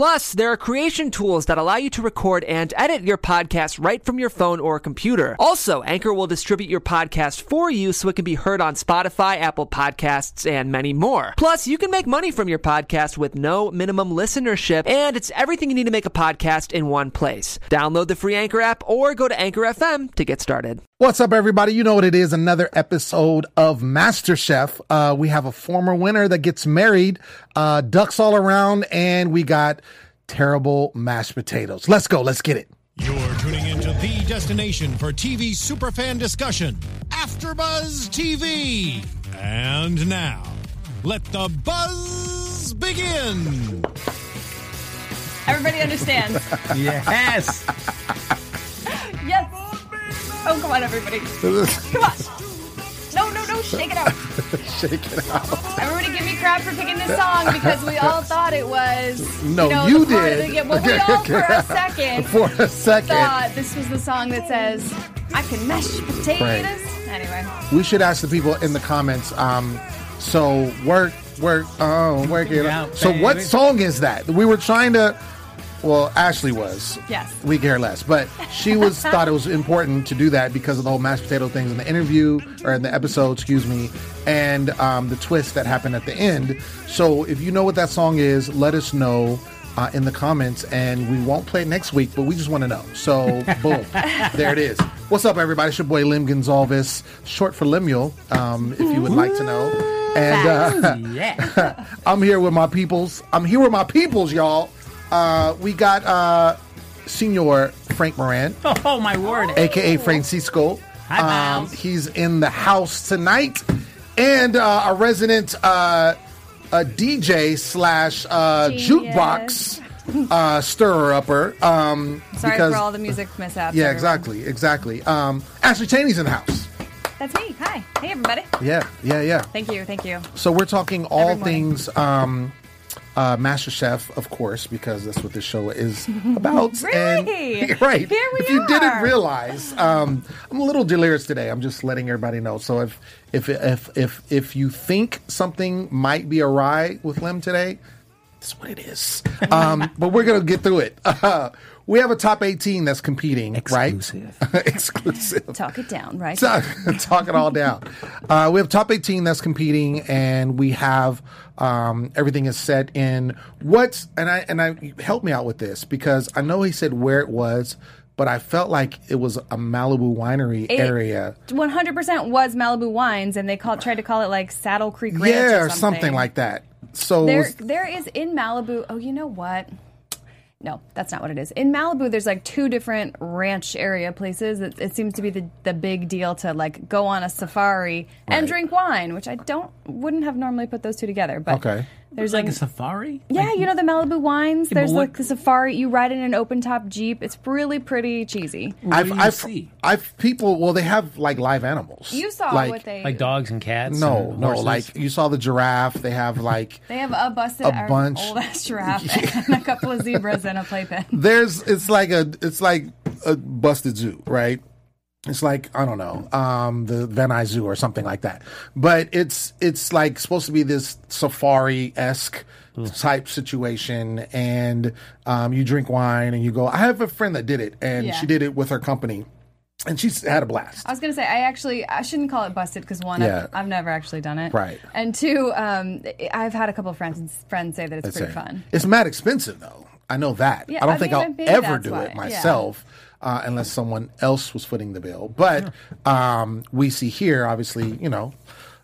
Plus, there are creation tools that allow you to record and edit your podcast right from your phone or computer. Also, Anchor will distribute your podcast for you so it can be heard on Spotify, Apple Podcasts, and many more. Plus, you can make money from your podcast with no minimum listenership, and it's everything you need to make a podcast in one place. Download the free Anchor app or go to Anchor FM to get started. What's up, everybody? You know what it is. Another episode of MasterChef. Uh, we have a former winner that gets married, uh, ducks all around, and we got terrible mashed potatoes. Let's go. Let's get it. You're tuning into the destination for TV superfan discussion, AfterBuzz TV. And now, let the buzz begin. Everybody understands. Yes. yes. Oh, come on, everybody. Come on. No, no, no. Shake it out. Shake it out. Everybody give me crap for picking this song because we all thought it was. No, you, know, you the part of did. the- yeah, well, we all for a second For a second. thought this was the song that says, I can mash potatoes. Right. Anyway. We should ask the people in the comments. Um, so work, work, oh, work it out. out, So what song is that? We were trying to. Well, Ashley was. Yes. We care less, but she was thought it was important to do that because of the whole mashed potato things in the interview or in the episode, excuse me, and um, the twist that happened at the end. So if you know what that song is, let us know. Uh, in the comments, and we won't play it next week, but we just want to know. So, boom, there it is. What's up, everybody? It's your boy Lem Gonsalves, short for Lemuel, um, if you would like to know. And uh, Yeah. I'm here with my peoples. I'm here with my peoples, y'all. Uh, we got uh, Senor Frank Moran, Oh my word. aka Francisco. Hi, Um, he's in the house tonight, and uh, a resident uh, a DJ slash uh, jukebox uh, stirrer upper. Um, Sorry because, for all the music mishaps. Yeah, everyone. exactly, exactly. Um, Ashley Chaney's in the house. That's me. Hi. Hey, everybody. Yeah, yeah, yeah. Thank you. Thank you. So we're talking all Every morning. things um, uh, MasterChef, of course, because that's what this show is about. Really? And, right. Here we if you didn't realize, um, I'm a little delirious today. I'm just letting everybody know. So if if if if if you think something might be awry with Lem today, that's what it is. Um, but we're gonna get through it. Uh, we have a top 18 that's competing, Exclusive. right? Exclusive. Exclusive. Talk it down, right? Talk, talk it all down. Uh, we have top 18 that's competing, and we have um, everything is set in what's and I and I help me out with this because I know he said where it was, but I felt like it was a Malibu winery It area. 100% was Malibu Wines, and they call, tried to call it like Saddle Creek Ranch yeah, or or something like that. So There, was- there is in Malibu. Oh, you know what? No, that's not what it is. In Malibu, there's like two different ranch area places. It, it seems to be the, the big deal to like go on a safari and drink wine, which I don't wouldn't have normally put those two together. But Okay. There's like like a safari? yeah, you know the Malibu wines. but There's what- like the safari. You ride in an open top jeep. It's really pretty cheesy. I've, I've, see? I've people. Well, they have like live animals. You saw like, what they Like dogs and cats? No, and no. Like you saw the giraffe. They have like They have a busted A bunch. old ass giraffe and a couple of zebras and a playpen. there's it's like a it's like a busted zoo, right? It's like I don't know, um, the Van Nuys Zoo or something like that. But it's it's like supposed to be this safari esque type situation, and um, you drink wine and you go. I have a friend that did it, and Yeah. she did it with her company, and she's had a blast. I was gonna say I actually I shouldn't call it busted because one Yeah. I've, I've never actually done it Right. and two um, I've had a couple of friends friends say that it's That's pretty it. fun. It's mad expensive though. I know that. Yeah, I don't I think mean, I'll ever do why, it yeah. Myself. Uh, unless someone else was footing the bill. But um, we see here, obviously, you know,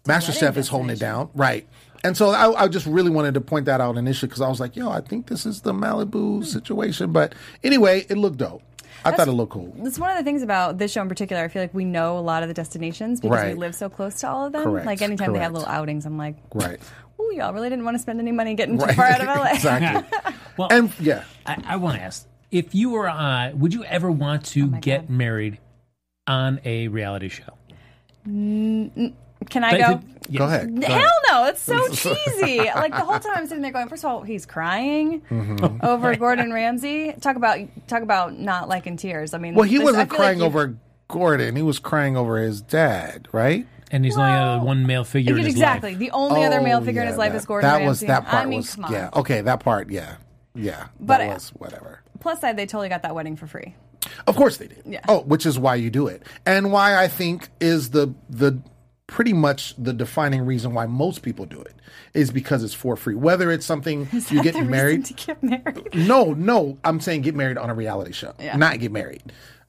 MasterChef is holding it down. Right. And so I, I just really wanted to point that out initially because I was like, yo, I think this is the Malibu situation. But anyway, it looked dope. I thought it looked cool. That's one of the things about this show in particular. I feel like we know a lot of the destinations because Right. we live so close to all of them. Correct, Like anytime they have little outings, I'm like, Right. "Ooh, y'all really didn't want to spend any money getting too Right. far out of LA." exactly. Well, And yeah. I, I want to ask if you were, uh, would you ever want to Oh get God. married on a reality show? Can I But go? it- yes. Go ahead. Go Hell ahead. no, it's so cheesy. like the whole time I'm sitting there going, first of all, he's crying Mm-hmm. over Gordon Ramsay. Talk about talk about not liking tears. I mean, Well, he this- wasn't feel like crying over Gordon. He was crying over his dad, right? And he's only uh, one male figure in exactly. The only other male Oh, figure in his life that, is Gordon That Ramsay. was that part I mean, was come on. yeah. Okay, that part, yeah, yeah. But that I- was whatever. Plus side, they totally got that wedding for free. Of course they did. Yeah. Oh, which is why you do it, and why I think is the the pretty much the defining reason why most people do it is because it's for free. Whether it's something you get married. to get married. No, no, I'm saying get married on a reality show, Yeah. not get married.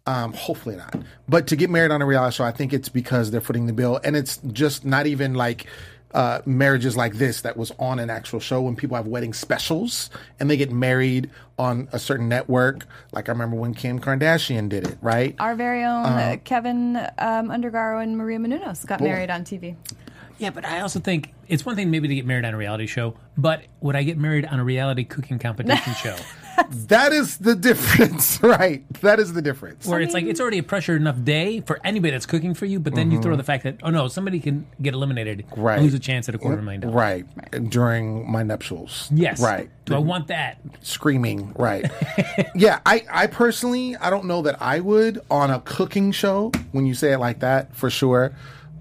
Um, hopefully not. But to get married on a reality show, I think it's because they're footing the bill, and it's just not even like uh, marriages like this that was on an actual show when people have wedding specials and they get married on a certain network. Like I remember when Kim Kardashian did it, right? Our very own Uh-huh. uh, Kevin um, Undergaro and Maria Menounos got married on TV. Yeah, but I also think it's one thing maybe to get married on a reality show, but would I get married on a reality cooking competition show? That is the difference, right? That is the difference. Where it's like it's already a pressure enough day for anybody that's cooking for you, but then you throw the fact that oh no, somebody can get eliminated, Mm-hmm. Right. and lose a chance at a quarter of million dollars. Right. During my nuptials. Yes. Right. Do I want that? screaming right yeah I, I personally i don't know that i would on a cooking show when you say it like that for sure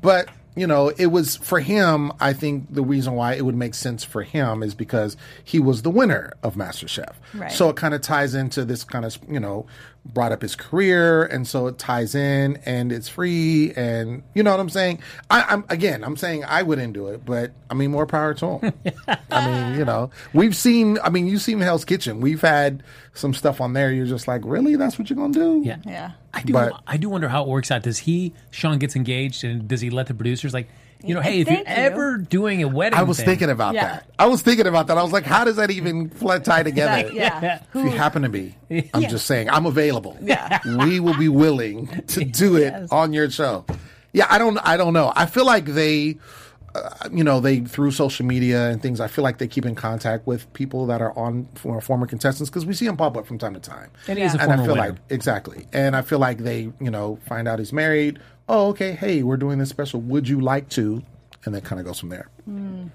but you know it was for him i think the reason why it would make sense for him is because he was the winner of masterchef Right. so it kind of ties into this kind of you know brought up his career and so it ties in and it's free and you know what i'm saying I, i'm again i'm saying i wouldn't do it but i mean more power to him I mean, you know, we've seen. I mean, you've seen Hell's Kitchen. We've had some stuff on there. You're just like, really? That's what you're gonna do? Yeah. Yeah. I do. But- I do wonder how it works out. Does he, Sean, gets engaged, and does he let the producers like, you know, hey, if you're you. ever doing a wedding, I was thing, thinking about Yeah. that. I was thinking about that. I was like, how does that even flat tie together? That- yeah. If you happen to be, I'm just saying, I'm available. Yeah. we will be willing to do it on your show. Yeah, I don't. I don't know. I feel like they. Uh, you know, they through social media and things. I feel like they keep in contact with people that are on for former contestants because we see them pop up from time to time. And he's a and I former feel winner. like exactly, and I feel like they, you know, find out he's married. Oh, okay. Hey, we're doing this special. Would you like to? And then kind of goes from there. and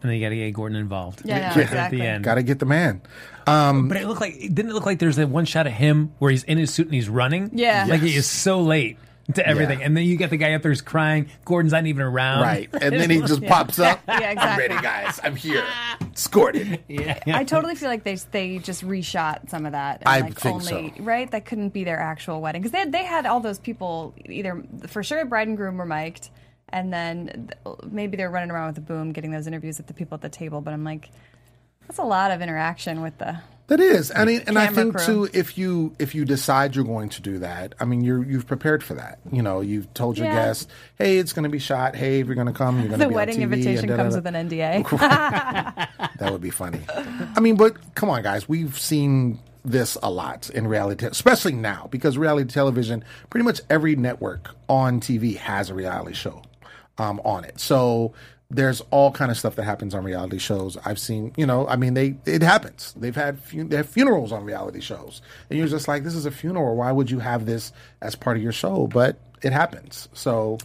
then you got to get Gordon involved. Yeah, yeah, at exactly. the end. Got to get the man. Um, But it looked like didn't it look like there's that one shot of him where he's in his suit and he's running? Yeah. like he is so late to everything, Yeah. and then you get the guy up there who's crying. Gordon's not even around. Right. And then he just pops up. Yeah, exactly. I'm ready, guys. I'm here. Scored it. Yeah, I totally feel like they they just reshot some of that. And I like think only, so. Right, that couldn't be their actual wedding because they had, they had all those people either for sure bride and groom were mic'd, and then maybe they're running around with a boom getting those interviews with the people at the table. But I'm like, that's a lot of interaction with the. That is. I mean, and I think crew. too, if you if you decide you're going to do that, I mean, you're you've prepared for that. You know, you've told your Yeah. guests, hey, it's going to be shot. Hey, if you're going to come, you're going to The be wedding on TV The wedding invitation comes with an NDA. That would be funny. I mean, but come on, guys. We've seen this a lot in reality, especially now because reality television, pretty much every network on TV has a reality show um, on it. So there's all kind of stuff that happens on reality shows. I've seen, you know, I mean, they it happens. They've had fu- they have funerals on reality shows, and you're just like, this is a funeral. Why would you have this as part of your show? But it happens. So.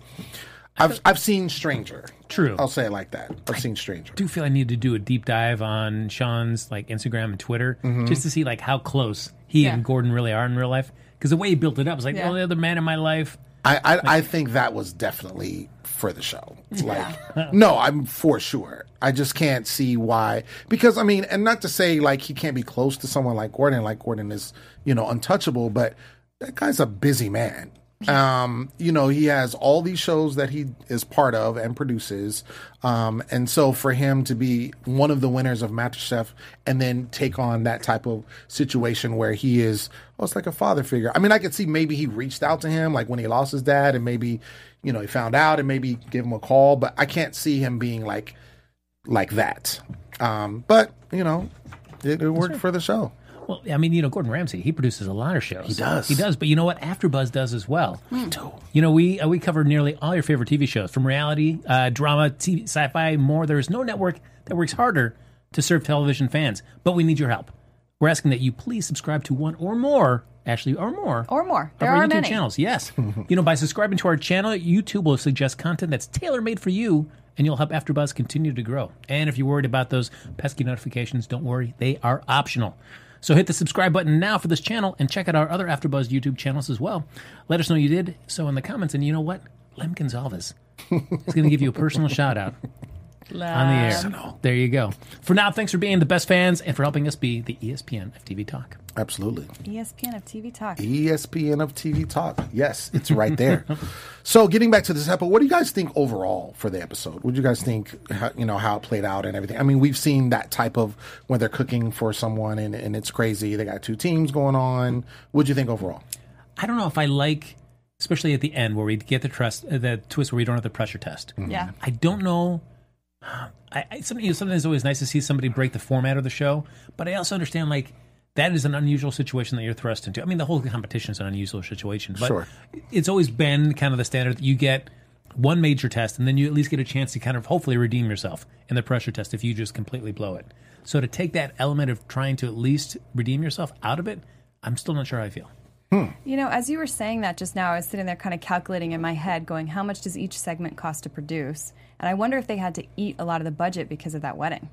I've I've seen Stranger. True. I'll say it like that. I've seen Stranger. do feel I need to do a deep dive on Sean's like Instagram and Twitter Mm-hmm. just to see like how close he Yeah. and Gordon really are in real life. Because the way he built it up was like, Yeah. oh, the other man in my life. I, I, I think that was definitely for the show. Like, no, I'm for sure. I just can't see why. Because, I mean, and not to say like he can't be close to someone like Gordon, like Gordon is, you know, untouchable, but that guy's a busy man. Um, you know, he has all these shows that he is part of and produces. Um, and so for him to be one of the winners of MasterChef and then take on that type of situation where he is, oh, it's like a father figure. I mean, I could see maybe he reached out to him like when he lost his dad and maybe, you know, he found out and maybe give him a call, but I can't see him being like, like that. Um, but you know, it, it worked for the show. Well, I mean, you know, Gordon Ramsay, he produces a lot of shows. He does. He does. But you know what? AfterBuzz does as well. Me too. You know, we uh, we cover nearly all your favorite TV shows, from reality, uh, drama, TV, sci-fi, more. There is no network that works harder to serve television fans. But we need your help. We're asking that you please subscribe to one or more, actually, or more, Or more. There our are YouTube many. channels. Yes. you know, by subscribing to our channel, YouTube will suggest content that's tailor made for you, and you'll help AfterBuzz continue to grow. And if you're worried about those pesky notifications, don't worry; they are optional. So hit the subscribe button now for this channel and check out our other AfterBuzz YouTube channels as well. Let us know you did so in the comments. And you know what? Lem Gonsalves is going to give you a personal shout out on the air. There you go. For now, thanks for being the best fans and for helping us be the ESPN of TV Talk. Absolutely. ESPN of TV Talk. ESPN of TV Talk. Yes, it's right there. so, getting back to this episode, what do you guys think overall for the episode? What do you guys think? How, you know how it played out and everything. I mean, we've seen that type of when they're cooking for someone and, and it's crazy. They got two teams going on. What do you think overall? I don't know if I like, especially at the end where we get the trust, uh, the twist where we don't have the pressure test. Yeah. I don't know. I, I sometimes, sometimes it's always nice to see somebody break the format of the show, but I also understand like that is an unusual situation that you're thrust into. I mean, the whole competition is an unusual situation, but Sure. it's always been kind of the standard that you get one major test and then you at least get a chance to kind of hopefully redeem yourself in the pressure test if you just completely blow it. So to take that element of trying to at least redeem yourself out of it, I'm still not sure how I feel. You know, as you were saying that just now, I was sitting there kind of calculating in my head, going, how much does each segment cost to produce? And I wonder if they had to eat a lot of the budget because of that wedding.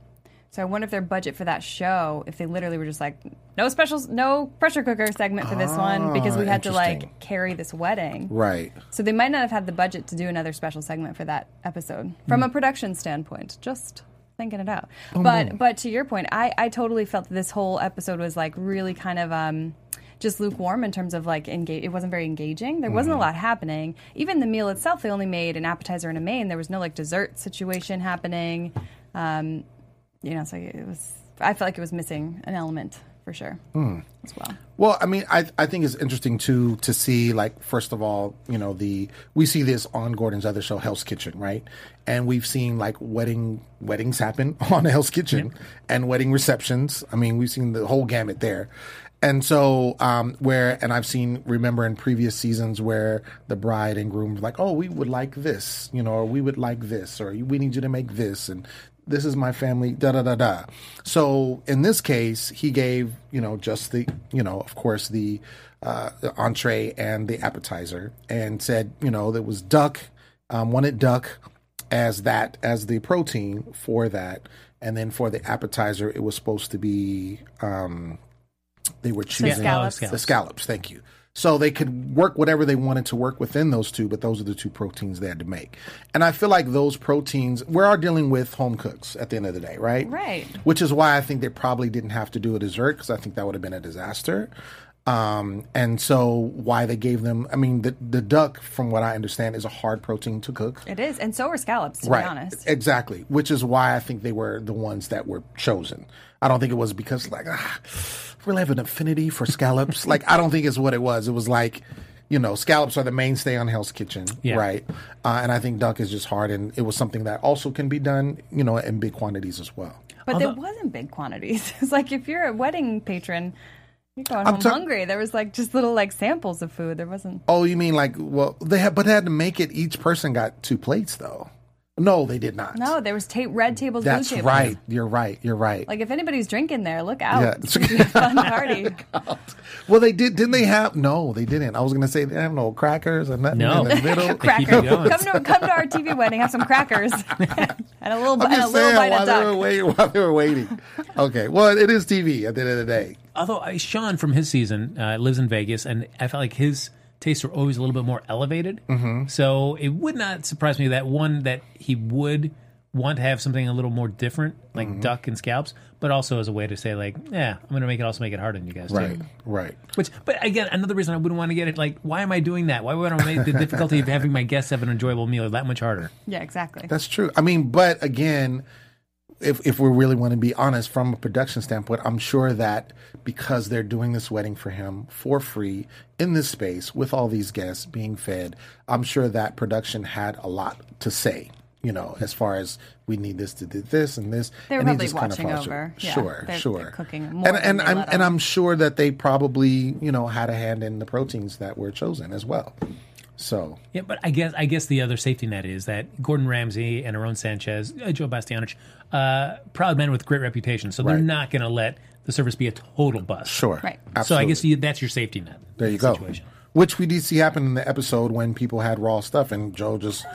So I wonder if their budget for that show, if they literally were just like, no specials, no pressure cooker segment for this one because we had to like carry this wedding. Right. So they might not have had the budget to do another special segment for that episode from a production standpoint. Just thinking it out. but but to your point, I I totally felt that this whole episode was like really kind of um just lukewarm in terms of like engage. It wasn't very engaging. There wasn't a lot happening. Even the meal itself, they only made an appetizer and a main. There was no like dessert situation happening. Um, you know, so it was. I felt like it was missing an element for sure as well. Well, I mean, I I think it's interesting too to see like first of all, you know, the we see this on Gordon's other show, Hell's Kitchen, right? And we've seen like wedding weddings happen on Hell's Kitchen and wedding receptions. I mean, we've seen the whole gamut there. And so, um, where, and I've seen, remember in previous seasons where the bride and groom were like, oh, we would like this, you know, or we would like this, or we need you to make this. And this is my family, da da da da. So in this case, he gave, you know, just the, you know, of course, the, uh, the entree and the appetizer and said, you know, there was duck, um, wanted duck as that, as the protein for that. And then for the appetizer, it was supposed to be, um, they were choosing scallops. the scallops. Thank you. So they could work whatever they wanted to work within those two, but those are the two proteins they had to make. And I feel like those proteins, we are dealing with home cooks at the end of the day, right? Right. Which is why I think they probably didn't have to do a dessert because I think that would have been a disaster. Um, and so why they gave them, I mean, the, the duck, from what I understand, is a hard protein to cook. It is, and so are scallops. To Right. be honest. Exactly. Which is why I think they were the ones that were chosen. I don't think it was because like ah, really have an affinity for scallops. like I don't think it's what it was. It was like, you know, scallops are the mainstay on Hell's Kitchen, Yeah. right? Uh, and I think duck is just hard, and it was something that also can be done, you know, in big quantities as well. But there wasn't big quantities. It's like if you're a wedding patron, you're going I'm home ta- hungry. There was like just little like samples of food. There wasn't. Oh, you mean like well, they had, but they had to make it. Each person got two plates, though. No, they did not. No, there was ta- red tables, that's blue tables. right. You're right. You're right. Like if anybody's drinking there, look out. Yeah. It's gonna be a fun party. Well, they did. Didn't they have? No, they didn't. I was going to say they have no crackers and nothing No. in the middle. Crackers. Come to come to our TV wedding. Have some crackers and a little I'm and a little saying bite while of they were duck. waiting. While they were waiting. Okay. Well, it is TV at the end of the day. Although uh, Sean from his season uh, lives in Vegas, and I felt like his tastes were always a little bit more elevated. Mm-hmm. So it would not surprise me that one that he would want to have something a little more different, like Mm-hmm. duck and scallops, but also as a way to say like, yeah, I'm going to make it also make it hard on you guys Right. too. Right. Which, but again, another reason I wouldn't want to get it. Like, why am I doing that? Why would I make the difficulty of having my guests have an enjoyable meal that much harder? Yeah, exactly. That's true. I mean, but again, if if we really want to be honest from a production standpoint, I'm sure that because they're doing this wedding for him for free in this space with all these guests being fed, I'm sure that production had a lot to say. You know, as far as we need this to do this and this, They were and probably just kind of watching over. Yeah, sure, they're- sure. they're cooking more and and I'm and. I'm sure that they probably you know had a hand in the proteins that were chosen as well. So Yeah, but I guess I guess the other safety net is that Gordon Ramsay and Aaron Sanchez, uh, Joe Bastianich, uh, proud men with great reputation, so they're Right. not going to let the service be a total bust. sure, Right. So I Absolutely. guess you, that's your safety net. There you in go. Situation. Which we did see happen in the episode when people had raw stuff, and Joe just,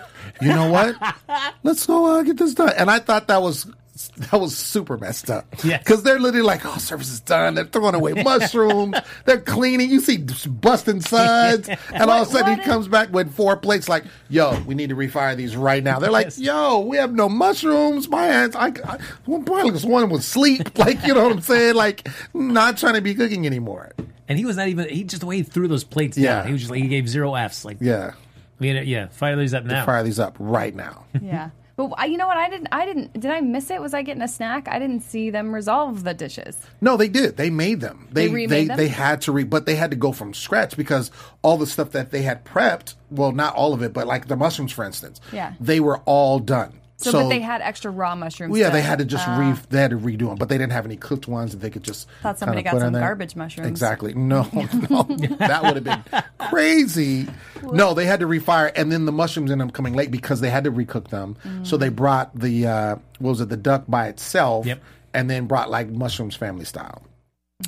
you know what? Let's go uh, get this done. And I thought that was that was super messed up. Yeah. because they're literally like, "Oh, service is done." They're throwing away mushrooms. they're cleaning. You see busting suds, and all of a sudden what he comes back with four plates. Like, "Yo, we need to refire these right now." They're like, Yes. "Yo, we have no mushrooms. My hands, I, I one probably was one with sleep. Like, you know what I'm saying? Like, not trying to be cooking anymore." And he was not even. He just the way he threw those plates Yeah. down. He was just like he gave zero Fs. Like Yeah, we had, yeah, fire these up now. fire these up right now. Yeah. But I- you know what? I didn't. I didn't. Did I miss it? Was I getting a snack? I didn't see them resolve the dishes. No, they did. They made them. They They they remade they, had to re, but they had to go from scratch because all the stuff that they had prepped. Well, not all of it, but like the mushrooms, for instance. Yeah. they were all done. So, but they had extra raw mushrooms. Well, yeah, they had to just uh. re they had to redo them, but they didn't have any cooked ones that they could just. Thought somebody got some garbage mushrooms. Exactly. No, no, that would have been crazy. No, they had to refire, and then the mushrooms ended up coming late because they had to recook them. So they brought the uh, what was it, the duck by itself, Yep. and then brought like mushrooms family style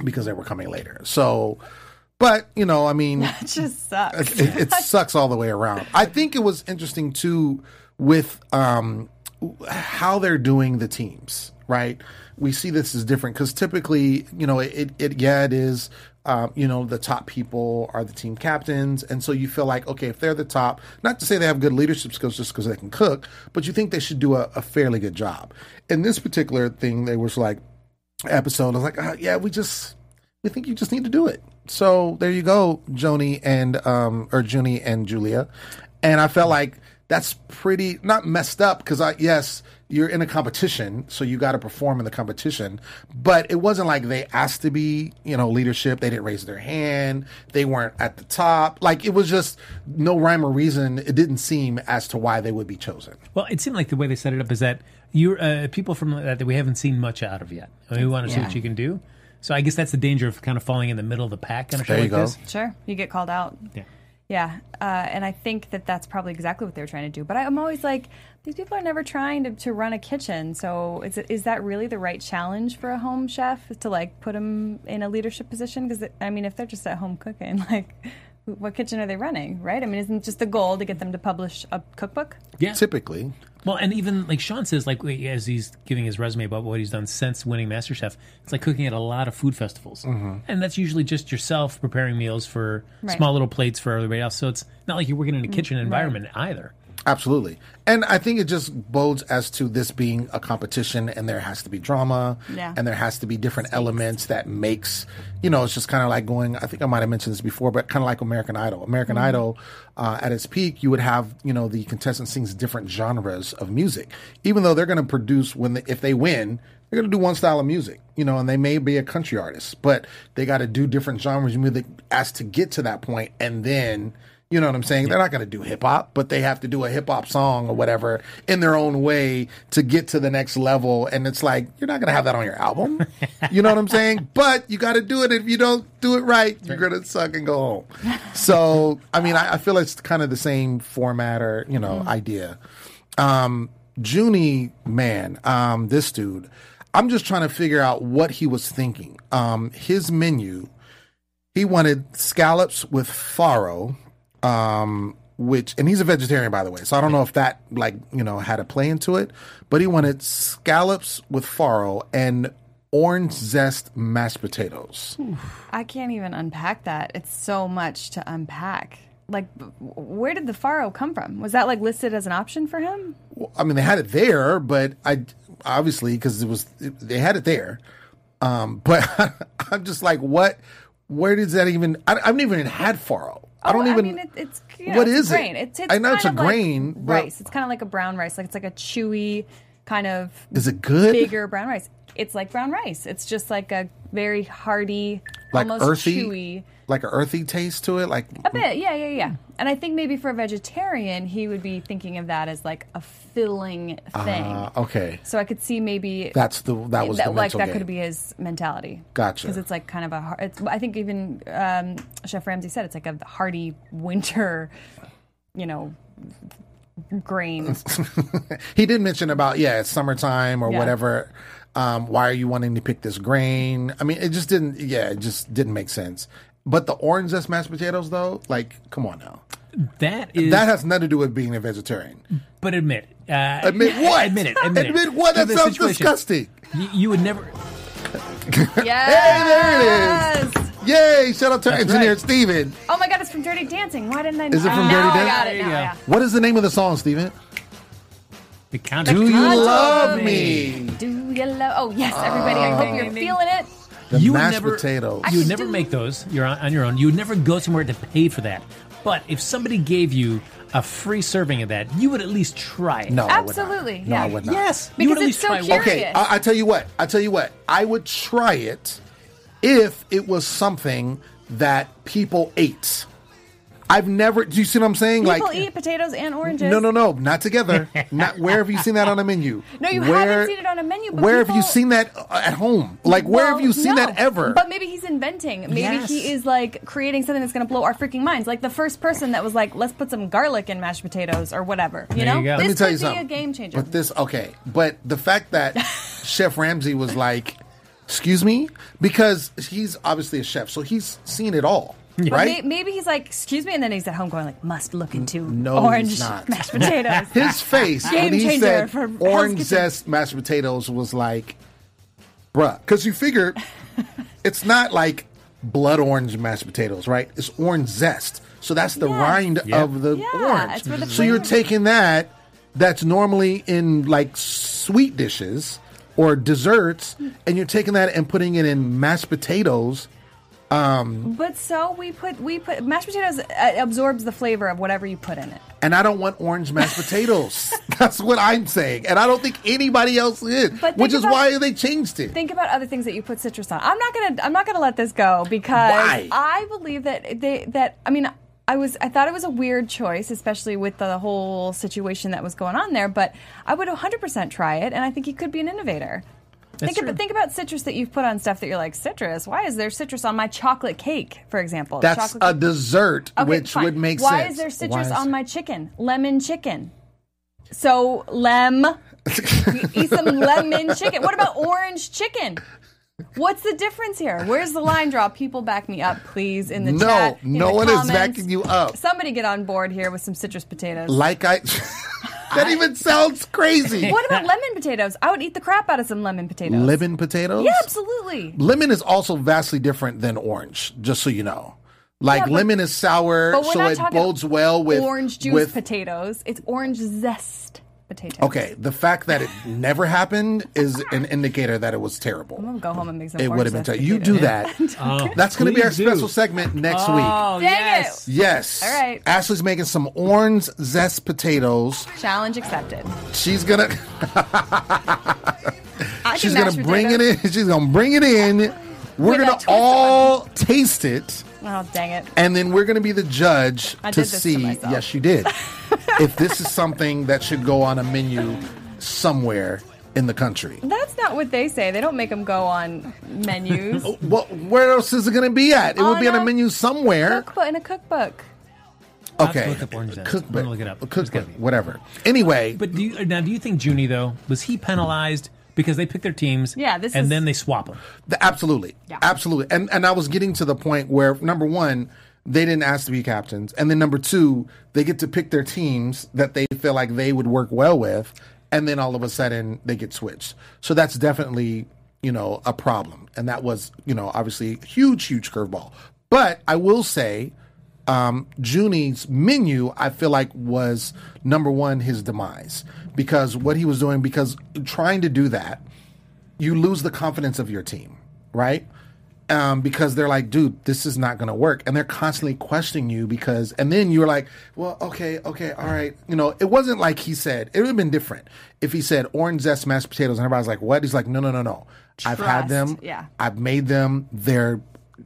because they were coming later. So, but you know, I mean, It just sucks. it, it sucks all the way around. I think it was interesting too with um, how they're doing the teams. Right, we see this as different because typically, you know, it, it yeah, it is. Um, you know, the top people are the team captains, and so you feel like okay, if they're the top, not to say they have good leadership skills just because they can cook, but you think they should do a, a fairly good job. In this particular thing, they was like episode. I was like, uh, yeah, we just we think you just need to do it. So there you go, Joni and um or Junie and Julia. And I felt like that's pretty not messed up because I yes, you're in a competition, so you got to perform in the competition. But it wasn't like they asked to be, you know, leadership. They didn't raise their hand. They weren't at the top. Like it was just no rhyme or reason. It didn't seem as to why they would be chosen. Well, it seemed like the way they set it up is that you're uh, people from that that we haven't seen much out of yet. I mean, we want to see what you can do. So I guess that's the danger of kind of falling in the middle of the pack kind of show There you like go. this. Sure, you get called out. Yeah. Yeah, uh, and I think that that's probably exactly what they're trying to do. But I'm always like, these people are never trying to, to run a kitchen. So is it, is that really the right challenge for a home chef is to like put them in a leadership position? Because I mean, if they're just at home cooking, like, what kitchen are they running? Right? I mean, isn't just the goal to get them to publish a cookbook? Yeah. Typically, Well, and even like Sean says, like as he's giving his resume about what he's done since winning MasterChef, it's like cooking at a lot of food festivals, mm-hmm. and that's usually just yourself preparing meals for Right. small little plates for everybody else. So it's not like you're working in a mm-hmm. kitchen environment either. Absolutely. And I think it just bodes as to this being a competition and there has to be drama Yeah. and there has to be different elements that makes, you know, it's just kind of like going, I think I might have mentioned this before, but kind of like American Idol. American Idol, uh, at its peak, you would have, you know, the contestants sings different genres of music, even though they're going to produce when, they, if they win, they're going to do one style of music, you know, and they may be a country artist, but they got to do different genres of music as to get to that point and then, you know what I'm saying? They're not going to do hip hop, but they have to do a hip hop song or whatever in their own way to get to the next level. And it's like, you're not going to have that on your album. You know what I'm saying? But you got to do it. If you don't do it right, you're going to suck and go home. So, I mean, I, I feel it's kind of the same format or, you know, idea. Um, Junie, man, um, this dude, I'm just trying to figure out what he was thinking. Um, his menu, he wanted scallops with farro, um, which, and he's a vegetarian, by the way. So I don't know if that, like, you know, had a play into it, but he wanted scallops with farro and orange zest mashed potatoes. I can't even unpack that. It's so much to unpack. Like, where did the farro come from? Was that like listed as an option for him? I mean, they had it there, but I obviously because it was they had it there. Um, but I'm just like, what? Where does that even? I, I've never even had farro. I don't Oh, even. I mean, it, it's you know, what it's is a it? It's, it's I know it's a like grain, but- rice. It's kind of like a brown rice. Like it's like a chewy kind of is it good? bigger brown rice. It's like brown rice. It's just like a very hearty, like almost earthy, chewy. Like an earthy taste to it. Like A bit, yeah, yeah, yeah. And I think maybe for a vegetarian, he would be thinking of that as like a filling thing. uh, okay, so I could see maybe that's the that was the like that game. could be his mentality. Gotcha. Because it's like kind of a. It's, I think even um, Chef Ramsay said it's like a hearty winter, you know, grain. he did mention about yeah, it's summertime or Yeah. whatever. Um, why are you wanting to pick this grain? I mean, it just didn't. Yeah, it just didn't make sense. But the orange zest mashed potatoes, though, like, come on now. That is That has nothing to do with being a vegetarian. But admit, uh, Admit what? Admit it. Admit, it. What? That sounds situation. disgusting. You, you would never. Yes. Hey, there it is. Yay! Shout out to our That's engineer right. Steven. Oh my God, it's from Dirty Dancing. Why didn't I? Is it from oh, Dirty now I Dancing? got it. Now, yeah. What is the name of the song, Steven? The count. Do you love of me? Do you love? Oh yes, everybody. I hope you're feeling it. The you would mashed never, potatoes. You would never make those. You're on, on your own. You would never go somewhere to pay for that. But if somebody gave you a free serving of that, you would at least try it. No, I would not. Absolutely, No, I would not. Yes, you would Because at it's least so try one. curious. Okay, I, I tell you what. I tell you what. I would try it if it was something that people ate. I've never. Do you see what I'm saying? Like people like, eat potatoes and oranges. no, no, no, not together. not where have you seen that on a menu? No, you where, haven't seen it on a menu, but where have you seen that uh, at home? Like, where have you seen no. that ever? But maybe he's inventing. Maybe Yes. he is like creating something that's going to blow our freaking minds. Like the first person that was like, "Let's put some garlic in mashed potatoes" or whatever. You There know, you go. this Let me tell could you be something. a game changer. But this, okay, but the fact that Chef Ramsay was like, "Excuse me," because he's obviously a chef, so he's seen it all, But right? may- maybe he's like, "Excuse me," and then he's at home going like, "Must look into No, orange he's not. mashed potatoes." His face Game when he changer said for Hell's orange Kitchen. zest mashed potatoes was like, bruh, because you figure it's not like blood orange mashed potatoes, right? It's orange zest, so that's the Yes. rind Yeah. of the Yeah, orange. it's where the so you're flavor- taking that that's normally in like sweet dishes or desserts, hmm. and you're taking that and putting it in mashed potatoes. But so we put we put mashed potatoes uh, absorbs the flavor of whatever you put in it. And I don't want orange mashed potatoes. That's what I'm saying. And I don't think anybody else did. But Which is about- why they changed it. Think about other things that you put citrus on. I'm not gonna I'm not gonna let this go because Why? I believe that they that I mean I was I thought it was a weird choice, especially with the whole situation that was going on there. But I would 100% try it, and I think he could be an innovator. Think true. about think about citrus that you've put on stuff that you're like citrus. Why is there citrus on my chocolate cake, for example? That's a dessert, Okay, which fine. would make Why sense. is there citrus is- on my chicken? Lemon chicken. So lem, eat some lemon chicken. What about orange chicken? What's the difference here? Where's the line draw? People back me up, please, in the No, chat. in no the one is backing you up. Somebody get on board here with some citrus potatoes. Like I. that even sounds crazy. what about lemon potatoes? I would eat the crap out of some lemon potatoes. Lemon potatoes? Yeah, absolutely. Lemon is also vastly different than orange, just so you know. Like Yeah, but- lemon is sour, so it bodes well with orange juice with potatoes. It's orange zest potatoes. Okay, the fact that it never happened is an indicator that it was terrible. I'm gonna go home and make some. It would have been. zest Ter- you do potatoes. that. That's going to be our do. special segment next oh, week. Oh, Dang yes. it. Yes. All right. Ashley's making some orange zest potatoes. Challenge accepted. She's gonna I she's gonna mash bring it in. She's gonna bring it in. We're With gonna all taste it, Oh dang it! and then we're gonna be the judge I to did this to see. myself. yes, you did. if this is something that should go on a menu somewhere in the country. That's not what they say. They don't make them go on menus. Well, where else is it going to be at? It would be on a a menu somewhere. cookbook in a cookbook. I'll have to Okay, look up cookbook, look it up. a It's gotta cookbook, whatever. Anyway, But do you, now, do you think Junie though was he penalized because they pick their teams? Yeah, this and is- then they swap them. The- absolutely, Yeah. absolutely. And and I was getting to the point where number one, they didn't ask to be captains, and then number two, they get to pick their teams that they feel like they would work well with, and then all of a sudden they get switched. So that's definitely you know a problem, and that was you know obviously a huge huge curveball. But I will say. Um, Junie's menu, I feel like was number one his demise because what he was doing because trying to do that, you lose the confidence of your team, right? Um, because they're like, dude, this is not going to work. And they're constantly questioning you because, and then you're like, well, okay, okay, all right. You know, it wasn't like he said, it would have been different if he said orange zest mashed potatoes and everybody's like, what? He's like, no, no, no, no. I've had them. yeah. I've made them. They're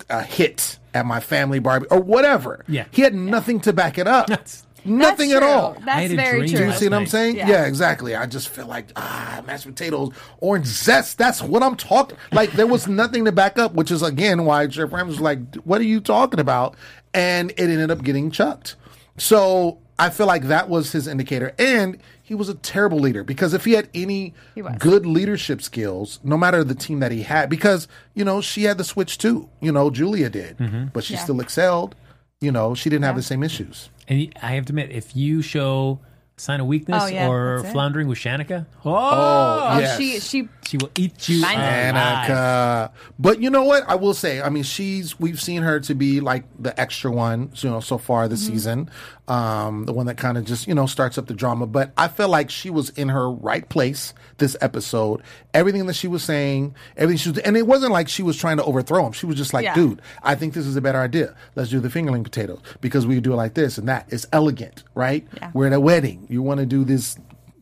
a hit at my family barbecue or whatever. Yeah. He had nothing to back it up. nothing That's at all. That's very dream Do true. you see what I'm saying? Yeah. Yeah. exactly. I just feel like ah, mashed potatoes, orange zest. That's what I'm talking. Like there was nothing to back up, which is again why Jeff Rams was like, "What are you talking about?" And it ended up getting chucked. So I feel like that was his indicator, and he was a terrible leader because if he had any He good leadership skills, no matter the team that he had, because you know she had the switch too. You know Julia did, mm-hmm. but she Yeah. still excelled. You know she didn't have the same issues. And I have to admit, if you show sign of weakness Oh, yeah, or floundering with Shanika. Oh, Oh, yes. she she she will eat you Fine. alive. Annika. But you know what? I will say, I mean, she's we've seen her to be like the extra one, you know, so far this season. Um, the one that kind of just, you know, starts up the drama. But I feel like she was in her right place this episode. Everything that she was saying, everything she was, and it wasn't like she was trying to overthrow him. She was just like, Yeah. dude, I think this is a better idea. Let's do the fingerling potatoes because we do it like this and that. It's elegant, right? Yeah. We're at a wedding. You want to do this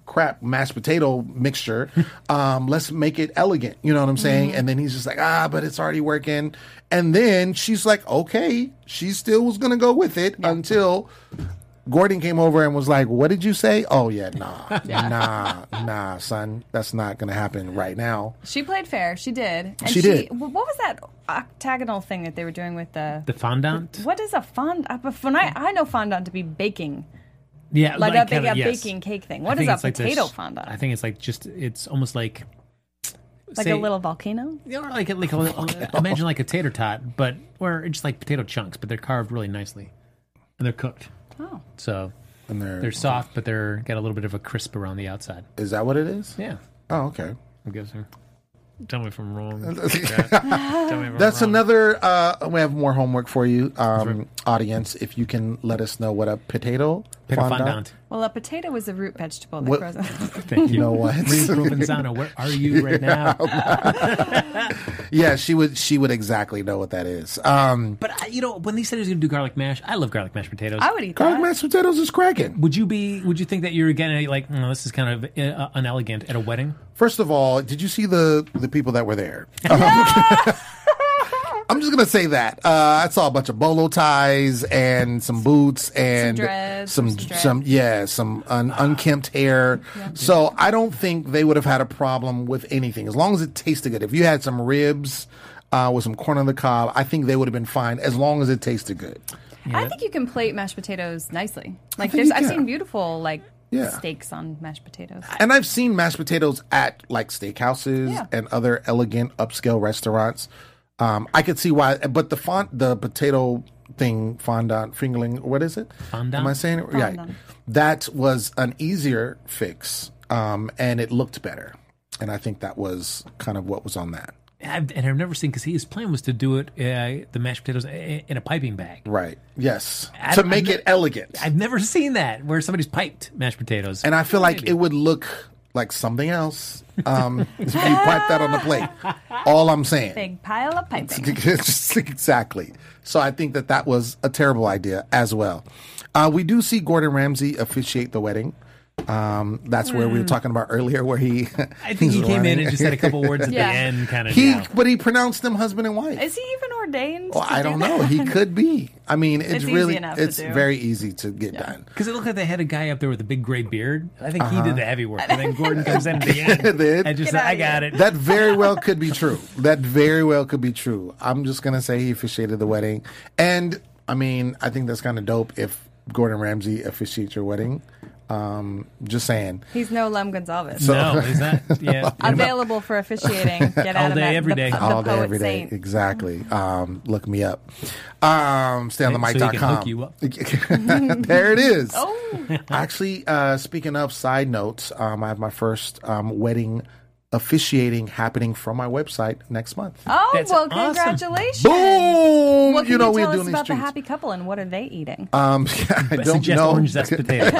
crap mashed potato mixture. Um, let's make it elegant. You know what I'm saying? And then he's just like, ah, but it's already working. And then she's like, okay, she still was gonna go with it until Gordon came over and was like, what did you say? Oh yeah, nah, nah, nah, son, that's not gonna happen right now. she played fair. She did. And She did. What was that octagonal thing that they were doing with the? The fondant. what is a fond? uh, but When I I know fondant to be baking, Yeah, like, a big kinda, a yes. baking cake thing. What is think a it's like potato this- fondant? I think it's like just it's almost like like say- a little volcano. You know, like like a, imagine like a tater tot, but or just like potato chunks, but they're carved really nicely and they're cooked. Oh, So And they're, they're soft, but they're got a little bit of a crisp around the outside. is that what it is? Yeah, Oh, okay. I'm guessing. Tell me if I'm wrong. Tell me if I'm That's wrong. another. Uh, we have more homework for you, um, audience. If you can let us know what a potato, Potato fondant- fondant. well, a potato is a root vegetable that What- grows. Thank you. You know what? Marie Provenzano, where are you right now? yeah, she would. She would exactly know what that is. Um, But I, you know, when they said he was going to do garlic mash, I love garlic mashed potatoes. I would eat garlic that. mashed potatoes is cracking. would you be? Would you think that you're getting like, no, this is kind of uh, unelegant at a wedding? First of all, did you see the the people that were there? I'm just gonna say that uh, I saw a bunch of bolo ties and some boots and dreads, some some dreads. some yeah some un, unkempt hair. So I don't think they would have had a problem with anything as long as it tasted good. If you had some ribs uh, with some corn on the cob, I think they would have been fine as long as it tasted good. I think you can plate mashed potatoes nicely. Like think there's, you I've seen beautiful like Yeah. steaks on mashed potatoes. And I've seen mashed potatoes at like steakhouses Yeah. and other elegant upscale restaurants. Um, I could see why, but the font, the potato thing, fondant, fingerling, what is it? Fondant? Am I saying it right? Fondant. That was an easier fix, um, and it looked better. And I think that was kind of what was on that. I've, and I've never seen because his plan was to do it uh, the mashed potatoes in a piping bag. Right. Yes. I- to I'm make it elegant. I've never seen that where somebody's piped mashed potatoes. and I feel like it would look like something else um, you pipe that on the plate. All I'm saying. Big pile of piping. Exactly. So I think that that was a terrible idea as well. Uh, we do see Gordon Ramsay officiate the wedding. Um, that's where we were talking about earlier, where he. I think he came in and just said a couple words at Yeah. the end, kind of. he, yeah. but he pronounced them husband and wife. Is he even ordained? Well, to I do don't that? know. He could be. I mean, it's, It's easy really, enough to it's do. very easy to get done. Because it looked like they had a guy up there with a big gray beard. I think he Uh-huh. did the heavy work. And then Gordon comes in at the end Did. and just Get said, I outta got it. That very well could be true. That very well could be true. I'm just gonna say he officiated the wedding, and I mean, I think that's kind of dope if Gordon Ramsay officiates your wedding. Um, just saying. He's no Lem Gonsalves. no, is that? Yeah. Available for officiating. Get All out of day, that. every the, day. The all day, every day. saint. Exactly. Um, look me up. Um, stay on the So he can hook you up. there it is. Oh, Actually, uh, speaking of side notes, um, I have my first um, wedding officiating happening from my website next month. oh That's well, awesome. congratulations. Boom! What can you know you we tell do us these about the happy couple and what are they eating? Um, I don't Suggest know. orange zest potato.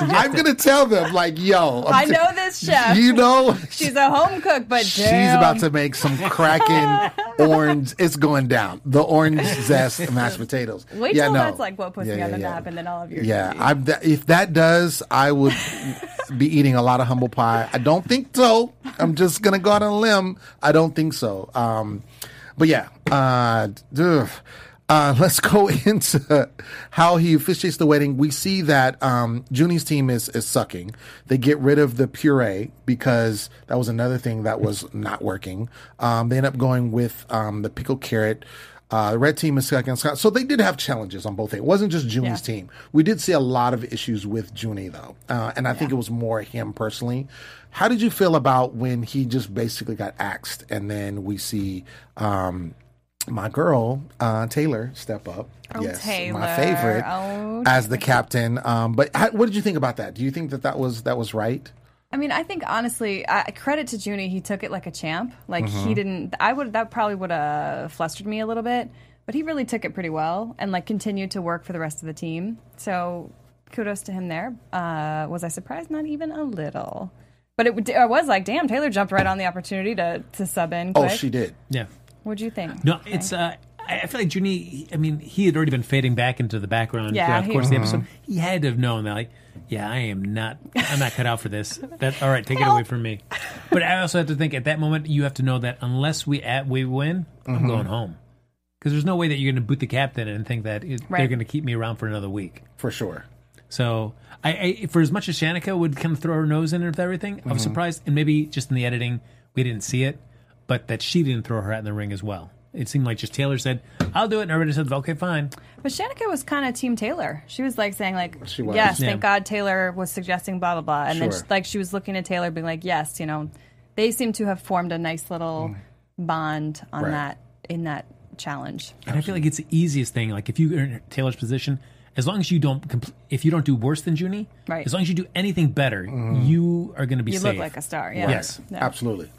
I'm gonna tell them like, yo, I'm I t- know this chef. You know, She's a home cook, but she's damn. about to make some cracking orange. It's going down. The orange zest mashed potatoes. Wait yeah, till no. that's like what puts Yeah, me yeah, on the yeah. map, and then all of your Yeah, I'm, th- if that does, I would be eating a lot of humble pie. I don't think so. I'm just gonna go out on a limb. I don't think so. Um, but yeah, uh. Uh, let's go into how he officiates the wedding. We see that um, Junie's team is is sucking. They get rid of the puree because that was another thing that was not working. Um, they end up going with um, the pickled carrot. Uh, the red team is second. So they did have challenges on both. It wasn't just Junie's Yeah. team. We did see a lot of issues with Junie though, uh, and I think it was more him personally. How did you feel about when he just basically got axed, and then we see um, my girl uh, Taylor step up. Oh, yes, Taylor. my favorite Oh, as the captain. Um, but how, what did you think about that? Do you think that that was that was right? I mean, I think honestly, I, credit to Junie. He took it like a champ. Like Mm-hmm. he didn't. I would. That probably would have flustered me a little bit. But he really took it pretty well and like continued to work for the rest of the team. So kudos to him there. Uh, was I surprised? Not even a little. But it, would- I was like, damn, Taylor jumped right on the opportunity to to sub in. Oh, she did. Yeah. What'd you think? No, it's. Uh, I I feel like Junie. I mean, he had already been fading back into the background Yeah, throughout the he- course of the uh-huh. episode. He had to have known that, like, yeah, I am not. I'm not cut out for this. That all right? Take it away from me. But I also have to think at that moment you have to know that unless we at we win, I'm mm-hmm. going home because there's no way that you're going to boot the captain and think that it, they're going to keep me around for another week. for sure. So I, I for as much as Shanika would kind of throw her nose in with everything, I was mm-hmm. surprised, and maybe just in the editing we didn't see it, but that she didn't throw her hat in the ring as well. It seemed like just Taylor said, "I'll do it," and everybody said, "Okay, fine." But Shanika was kind of Team Taylor. She was like saying like, She was. yes, Yeah. thank God Taylor was suggesting blah blah blah, and then she, like she was looking at Taylor, being like, yes, you know, they seem to have formed a nice little bond on Mm. Right. that in that challenge. And I feel like it's the easiest thing. Like if you're in Taylor's position, as long as you don't, compl- if you don't do worse than Junie, Right. as long as you do anything better, you are going to be You safe. look like a star. Yeah. Yes. Yeah. Absolutely.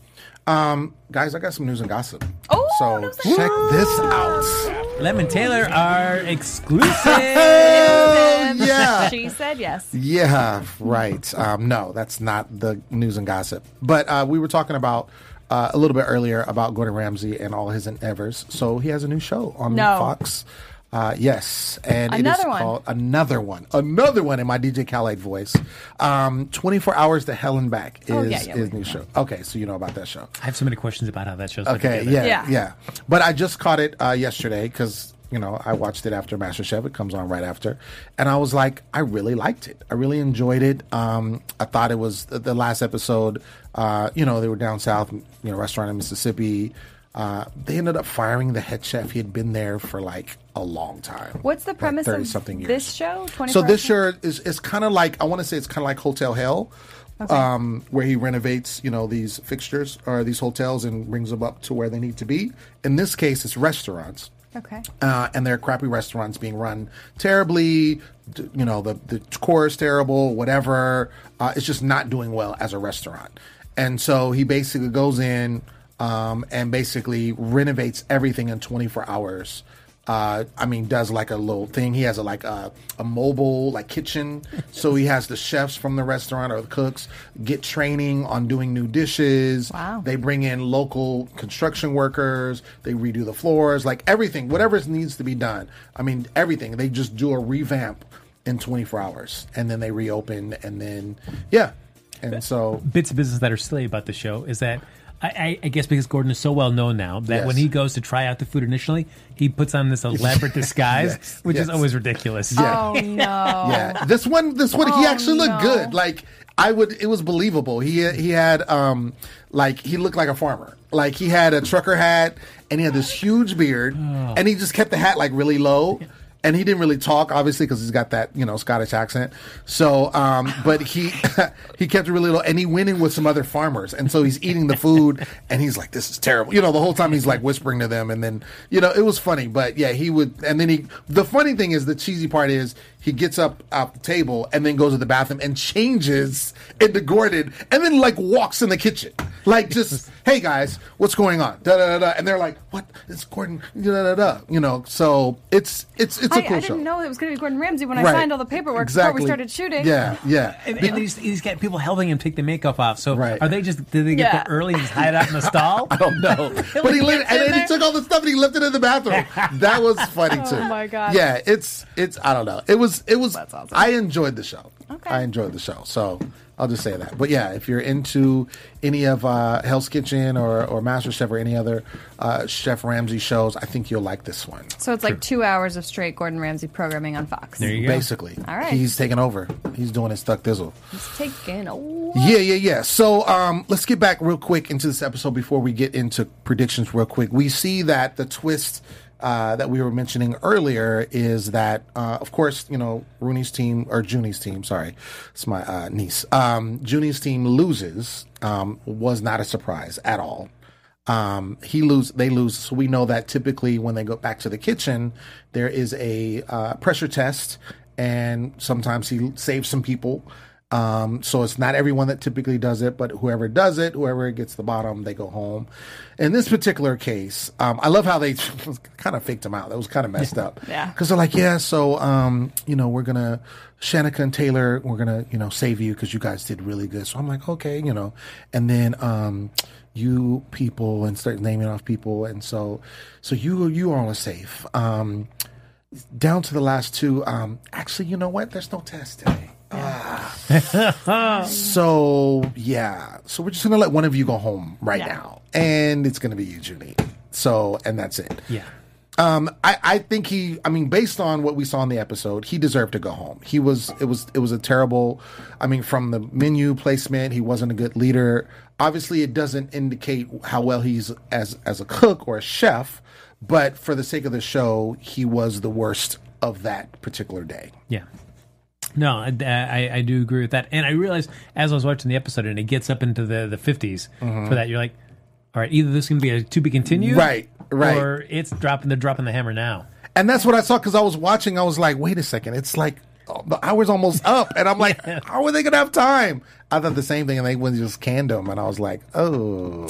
Um, guys, I got some news and gossip. Oh, so news and check this out. Lem and Taylor are exclusive. yeah. She said yes. Yeah, right. Um, no, that's not the news and gossip. But uh, we were talking about uh, a little bit earlier about Gordon Ramsay and all his endeavors. So he has a new show on No. Fox. Uh, yes, and it is one. called another one, another one in my DJ Khaled voice. Um, Twenty four hours to hell and back is Oh, yeah, yeah, his we new show. Okay, so you know about that show. I have so many questions about how that show's put Okay, yeah, yeah, Yeah. But I just caught it uh, yesterday because you know I watched it after MasterChef. It comes on right after, and I was like, I really liked it. I really enjoyed it. Um, I thought it was the, the last episode. Uh, you know, they were down south, you know, restaurant in Mississippi. Uh, they ended up firing the head chef. He had been there for like a long time. What's the premise thirty of something years. this show? So this show is is kind of like I want to say it's kind of like Hotel Hell, um, where he renovates you know these fixtures or these hotels and brings them up to where they need to be. In this case, it's restaurants. Okay. Uh, and they're crappy restaurants being run terribly. You know, the the core is terrible. Whatever, uh, it's just not doing well as a restaurant. And so he basically goes in um, and basically renovates everything in 24 hours. Uh, I mean, does like a little thing. He has a like a, a mobile like kitchen, so he has the chefs from the restaurant or the cooks get training on doing new dishes. Wow. They bring in local construction workers. They redo the floors, like everything, whatever needs to be done. I mean, everything. They just do a revamp in 24 hours, and then they reopen, and then yeah, and so bits of business that are silly about the show is that I, I, I guess because Gordon is so well known now that Yes. when he goes to try out the food initially, he puts on this elaborate disguise, Yes, which is always ridiculous. Yeah. Oh no. yeah, this one, this one, he Oh, actually looked no. good. Like I would, it was believable. He he had um like he looked like a farmer. Like he had a trucker hat and he had this huge beard, and he just kept the hat like really low. And he didn't really talk, obviously, because he's got that you know Scottish accent. So, um, but he he kept it really low, and he went in with some other farmers, and so he's eating the food, and he's like, "This is terrible," you know. The whole time he's like whispering to them, and then you know it was funny, but yeah, he would, and then he. The funny thing is, the cheesy part is he gets up off the table and then goes to the bathroom and changes into Gordon, and then like walks in the kitchen, like just, "Hey guys, what's going on?" Da da da, da. and they're like, "What? It's Gordon?" Da da da da. You know, so it's it's it's a I, cool I didn't know it was going to be Gordon Ramsay when I signed all the paperwork exactly. before we started shooting. Yeah, yeah. And, and he's, he's got people helping him take the makeup off. So Right. are they just did they get Yeah. there early and just hide out in the stall? I don't know. but he lit, and in then he took all the stuff and he left it in the bathroom. That was funny too. Oh, my God. Yeah, it's it's I don't know. It was it was That's awesome. I enjoyed the show. Okay. I enjoyed the show. So I'll just say that. But yeah, if you're into any of uh, Hell's Kitchen or or MasterChef or any other uh, Chef Ramsay shows, I think you'll like this one. So it's like two hours of straight Gordon Ramsay programming on Fox. There you go. Basically, All right. he's taking over. He's doing his stuck dizzle. He's taking a Yeah, yeah, yeah. So um, let's get back real quick into this episode before we get into predictions real quick. We see that the twist uh, that we were mentioning earlier is that, uh, of course, you know, Rooney's team, or Junie's team, sorry, it's my uh, niece. Um, Junie's team loses, um, was not a surprise at all. Um, he lose, they lose. So we know that typically when they go back to the kitchen, there is a uh, pressure test, and sometimes he saves some people. Um, so it's not everyone that typically does it, but whoever does it, whoever gets the bottom, they go home. In this particular case, um, I love how they kind of faked him out. That was kind of messed up. Yeah. Because they're like, yeah, so, um, you know, we're going to, Shanika and Taylor, we're going to, you know, save you because you guys did really good. So I'm like, okay, you know, and then, um, you people and start naming off people. And so, so you, you all are all safe. Um, down to the last two. Um, actually, you know what? There's no test today. So yeah, so we're just gonna let one of you go home right Yeah. now, and it's gonna be you, Junie. So, and that's it. Yeah. Um, I, I think he. I mean, based on what we saw in the episode, he deserved to go home. He was. It was. It was a terrible. I mean, from the menu placement, he wasn't a good leader. Obviously, it doesn't indicate how well he's as as a cook or a chef. But for the sake of the show, he was the worst of that particular day. Yeah. No, I, I, I do agree with that. And I realized as I was watching the episode and it gets up into the, the 50s mm-hmm. for that, you're like, all right, either this is going to be a to be continued. Right, right. Or it's dropping, they're dropping the hammer now. And that's what I saw because I was watching. I was like, wait a second, it's like oh, the hour's almost up, and I'm like, how are they gonna have time? I thought the same thing, and they went and just canned them, and I was like, oh,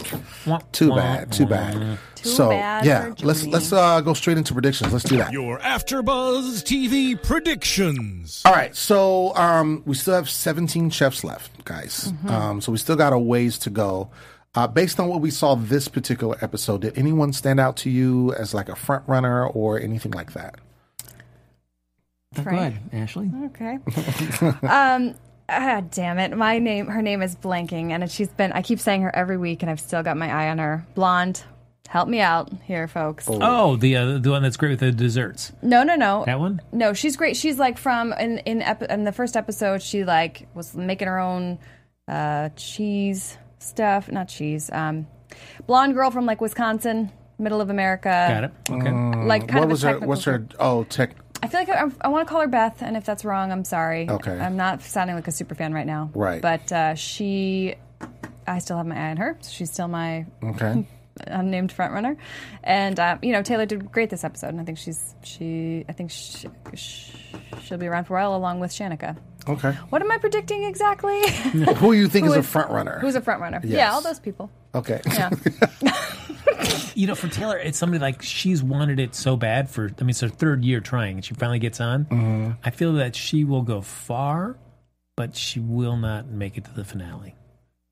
too bad, too bad. Too so bad yeah, let's let's uh, go straight into predictions. Let's do that. Your AfterBuzz TV predictions. All right, so um, we still have 17 chefs left, guys. Um, so we still got a ways to go. Uh, based on what we saw this particular episode, did anyone stand out to you as like a front runner or anything like that? Go ahead, Ashley. Okay. um. Ah, damn it. My name, her name is blanking, and she's been. I keep saying her every week, and I've still got my eye on her. Blonde. Help me out here, folks. Oh, the uh, the one that's great with the desserts. No, no, no. That one? No, she's great. She's like from in in, epi- in the first episode. She like was making her own uh, cheese stuff. Not cheese. Um, blonde girl from like Wisconsin, middle of America. Got it. Okay. Like kind what of was her? technical What's her? Oh, tech. I feel like I, I want to call her Beth, and if that's wrong, I'm sorry. Okay. I'm not sounding like a super fan right now. Right. But uh, she, I still have my eye on her. So she's still my Okay. unnamed front runner, and uh, you know Taylor did great this episode, and I think she's she. I think she, she'll be around for a while, along with Shanika. Okay. What am I predicting exactly? Who you think Who is a is- front runner? Who's a front runner? Yes. Yeah, all those people. okay. Yeah. You know, for Taylor, it's somebody like she's wanted it so bad for, I mean, it's her third year trying and she finally gets on. Mm-hmm. I feel that she will go far, but she will not make it to the finale.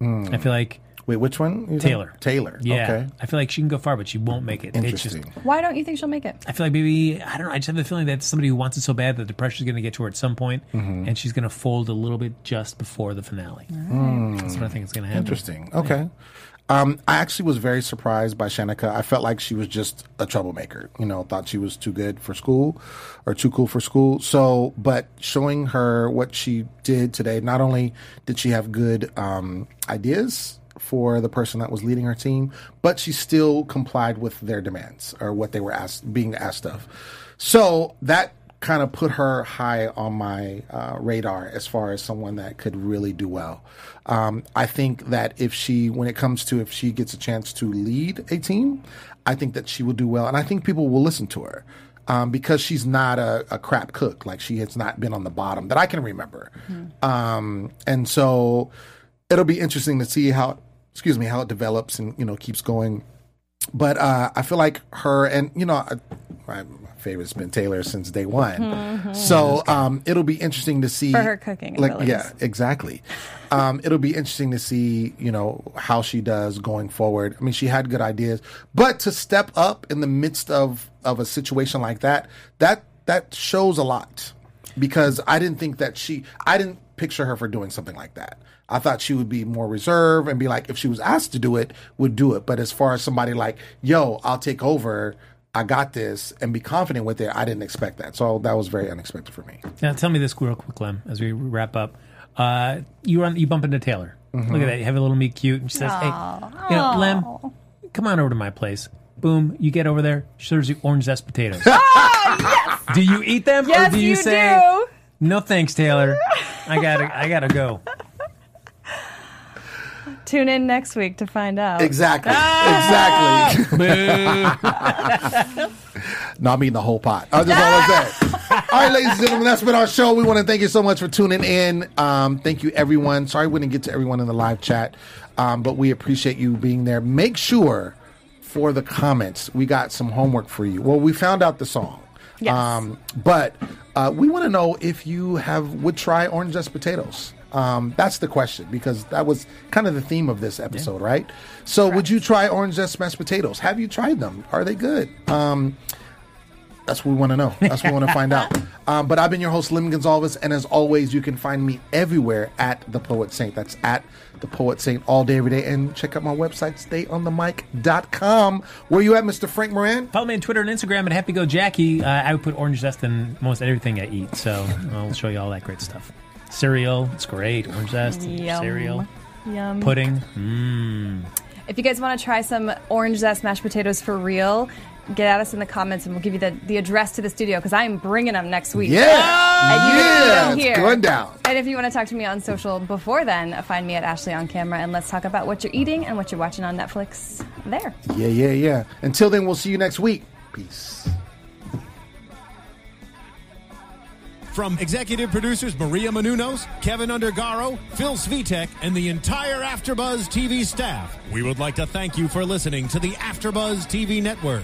Mm. I feel like, Wait, which one? you said? Taylor. Taylor. yeah, Okay. I feel like she can go far, but she won't make it. It's just, Interesting. Why don't you think she'll make it? I feel like maybe I don't know. I just have the feeling that somebody who wants it so bad that the pressure's going to get to her at some point, Mm-hmm. and she's going to fold a little bit just before the finale. That's what I think is going to happen. Interesting. Okay. Um, I actually was very surprised by Shanika. I felt like she was just a troublemaker. You know, thought she was too good for school or too cool for school. So, but showing her what she did today, not only did she have good um, ideas for the person that was leading her team, but she still complied with their demands or what they were asked, being asked of. So that kind of put her high on my uh, radar as far as someone that could really do well. Um, I think that if she, when it comes to if she gets a chance to lead a team, I think that she will do well, and I think people will listen to her. Um, because she's not a, a crap cook, like she has not been on the bottom that I can remember, um, and so it'll be interesting to see how, excuse me, how it develops and you know keeps going but uh, I feel like her and you know I, my favorite's been Taylor since day one. So um, it'll be interesting to see For her cooking Like, abilities. yeah, exactly. Um, it'll be interesting to see you know how she does going forward. I mean, she had good ideas, but to step up in the midst of of a situation like that, that that shows a lot because I didn't think that she, I didn't picture her for doing something like that. I thought she would be more reserved and be like, if she was asked to do it, would do it. But as far as somebody like, yo, I'll take over, I got this, and be confident with it, I didn't expect that. So that was very unexpected for me. Now, tell me this real quick, Lem, as we wrap up. Uh, you run, you bump into Taylor. Mm-hmm. Look at that. You have a little meet cute, and she says, "Hey, you know, Lem, come on over to my place." Boom, you get over there. She serves you orange zest potatoes. Do you eat them, Yes, or do you, you say, do. "No, thanks, Taylor. I gotta, I gotta go." Tune in next week to find out. Exactly. Ah! Exactly. Not me the whole pot. I'll just all I said. All right, ladies and gentlemen, that's been our show. We want to thank you so much for tuning in. Um, thank you, everyone. Sorry we didn't get to everyone in the live chat, um, but we appreciate you being there. Make sure for the comments, we got some homework for you. Well, we found out the song. Yes. Um, but uh, we want to know if you have would try orange zest potatoes. Um, that's the question because that was kind of the theme of this episode, right? So, would you try orange zest mashed potatoes? Have you tried them? Are they good? Um, that's what we want to know. That's what we want to find out. Um, but I've been your host, Lem Gonsalves, and as always, you can find me everywhere at the Poet Saint. That's at the Poet Saint all day, every day. And check out my website, stayonthemic.com. Where you at, Mr. Frank Moran? Follow me on Twitter and Instagram at Happy Go Jackie. Uh, I would put orange zest in most everything I eat, so I'll show you all that great stuff. Cereal, it's great. Orange zest, Yum. cereal, Yum. pudding. Mmm. If you guys want to try some orange zest mashed potatoes for real, get at us in the comments and we'll give you the, the address to the studio because I'm bringing them next week. Yeah. And you yeah. them It's here. going down. And if you want to talk to me on social before then, find me at Ashley on camera and let's talk about what you're eating and what you're watching on Netflix there. Yeah, yeah, yeah. Until then, we'll see you next week. Peace. From executive producers Maria Menounos, Kevin Undergaro, Phil Svitek, and the entire AfterBuzz TV staff, we would like to thank you for listening to the AfterBuzz TV network.